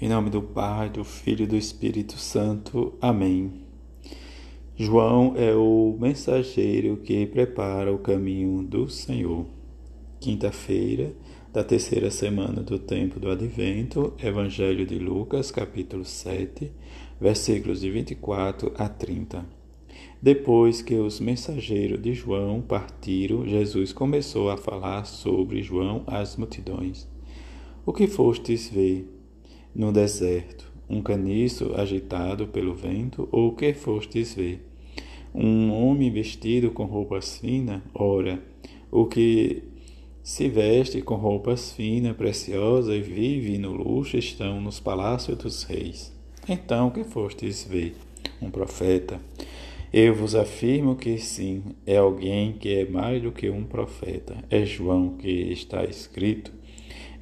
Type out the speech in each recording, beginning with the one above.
Em nome do Pai, do Filho e do Espírito Santo. Amém. João é o mensageiro que prepara o caminho do Senhor. Quinta-feira da terceira semana do tempo do Advento, Evangelho de Lucas, capítulo 7, versículos de 24 a 30. Depois que os mensageiros de João partiram, Jesus começou a falar sobre João às multidões. O que fostes ver? No deserto, um caniço agitado pelo vento, ou o que fostes ver? Um homem vestido com roupas finas? Ora, o que se veste com roupas finas, preciosas e vive no luxo estão nos palácios dos reis. Então, o que fostes ver? Um profeta? Eu vos afirmo que sim, é alguém que é mais do que um profeta. É João que está escrito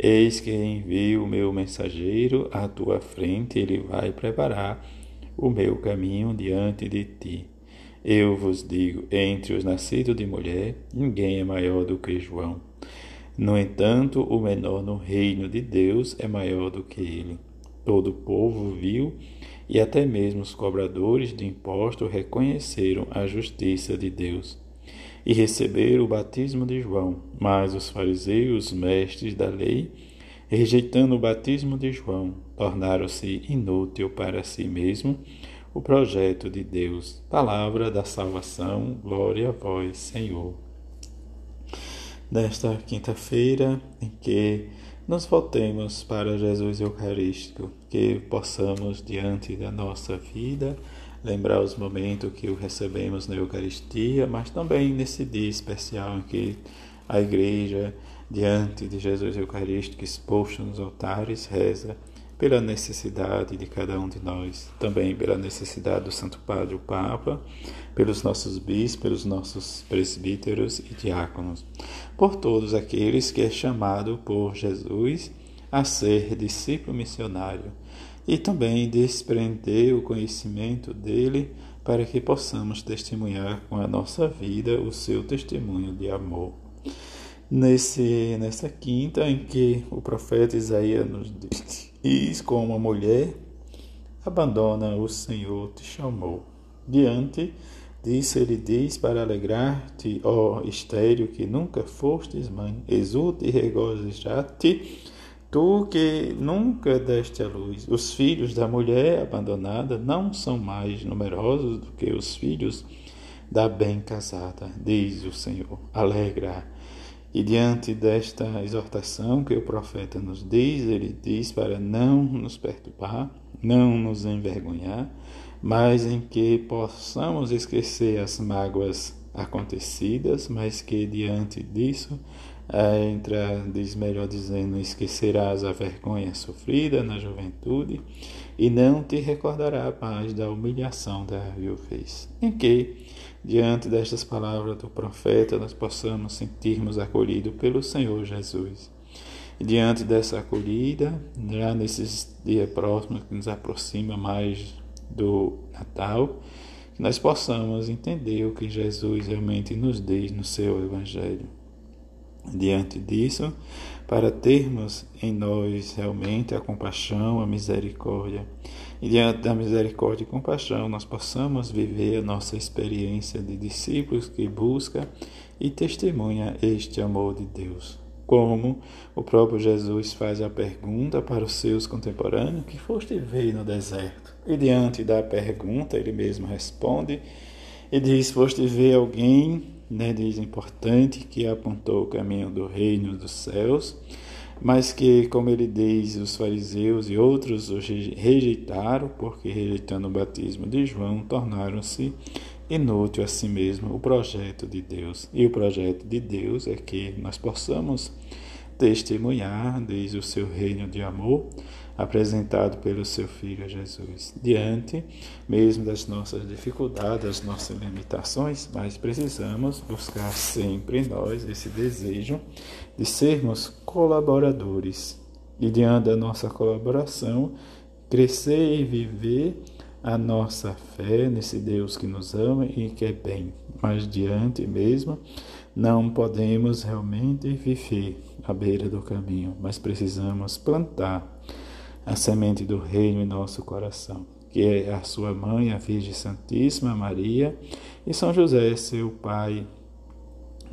Eis que envio o meu mensageiro à tua frente, ele vai preparar o meu caminho diante de ti. Eu vos digo: entre os nascidos de mulher, ninguém é maior do que João. No entanto, o menor no reino de Deus é maior do que ele. Todo o povo viu e até mesmo os cobradores de impostos reconheceram a justiça de Deus e receberam o batismo de João. Mas os fariseus, mestres da lei, rejeitando o batismo de João, tornaram-se inútil para si mesmo o projeto de Deus. Palavra da salvação, glória a vós, Senhor. Nesta quinta-feira em que nos voltemos para Jesus Eucarístico, que possamos, diante da nossa vida, lembrar os momentos que o recebemos na Eucaristia, mas também nesse dia especial em que a Igreja, diante de Jesus Eucarístico exposto nos altares, reza pela necessidade de cada um de nós, também pela necessidade do Santo Padre, o Papa, pelos nossos bispos, pelos nossos presbíteros e diáconos, por todos aqueles que é chamado por Jesus a ser discípulo missionário e também desprender o conhecimento dele para que possamos testemunhar com a nossa vida o seu testemunho de amor. Nesse, nessa quinta em que o profeta Isaías nos diz como uma mulher abandona o Senhor te chamou. Diante disso ele diz para alegrar-te, ó estéreo que nunca fostes mãe, exulte e regozija-te Tu que nunca deste a luz, os filhos da mulher abandonada não são mais numerosos do que os filhos da bem casada, diz o Senhor. Alegra. E diante desta exortação que o profeta nos diz, ele diz para não nos perturbar, não nos envergonhar, mas em que possamos esquecer as mágoas acontecidas, mas que diante disso é, entra, diz melhor dizendo, esquecerás a vergonha sofrida na juventude e não te recordará mais da humilhação da viuvez. Em que, diante destas palavras do profeta, nós possamos sentirmos acolhidos pelo Senhor Jesus. E diante dessa acolhida, já nesses dias próximos que nos aproxima mais do Natal, que nós possamos entender o que Jesus realmente nos diz no seu Evangelho. Diante disso, para termos em nós realmente a compaixão, a misericórdia, e diante da misericórdia e compaixão, nós possamos viver a nossa experiência de discípulos que busca e testemunha este amor de Deus. Como o próprio Jesus faz a pergunta para os seus contemporâneos: que foste ver no deserto? E diante da pergunta, ele mesmo responde e diz: Foste ver alguém né, diz importante que apontou o caminho do reino dos céus, mas que, como ele diz, os fariseus e outros o rejeitaram, porque rejeitando o batismo de João, tornaram-se inútil a si mesmo o projeto de Deus. E o projeto de Deus é que nós possamos testemunhar, diz o seu reino de amor, apresentado pelo seu Filho Jesus. Diante mesmo das nossas dificuldades, das nossas limitações, mas precisamos buscar sempre em nós esse desejo de sermos colaboradores e, diante da nossa colaboração, crescer e viver a nossa fé nesse Deus que nos ama e que é bem, mas diante mesmo não podemos realmente viver à beira do caminho, mas precisamos plantar a semente do reino em nosso coração, que é a sua mãe, a Virgem Santíssima Maria, e São José, seu pai,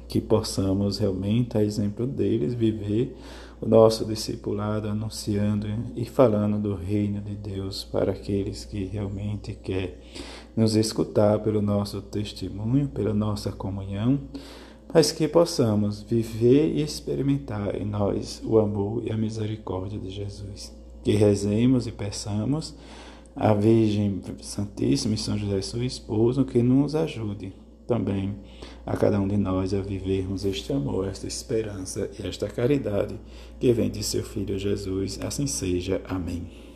que possamos realmente, a exemplo deles, viver o nosso discipulado anunciando e falando do reino de Deus para aqueles que realmente querem nos escutar pelo nosso testemunho, pela nossa comunhão, mas que possamos viver e experimentar em nós o amor e a misericórdia de Jesus. Que rezemos e peçamos a Virgem Santíssima e São José, seu esposo, que nos ajude também a cada um de nós a vivermos este amor, esta esperança e esta caridade que vem de seu Filho Jesus. Assim seja. Amém.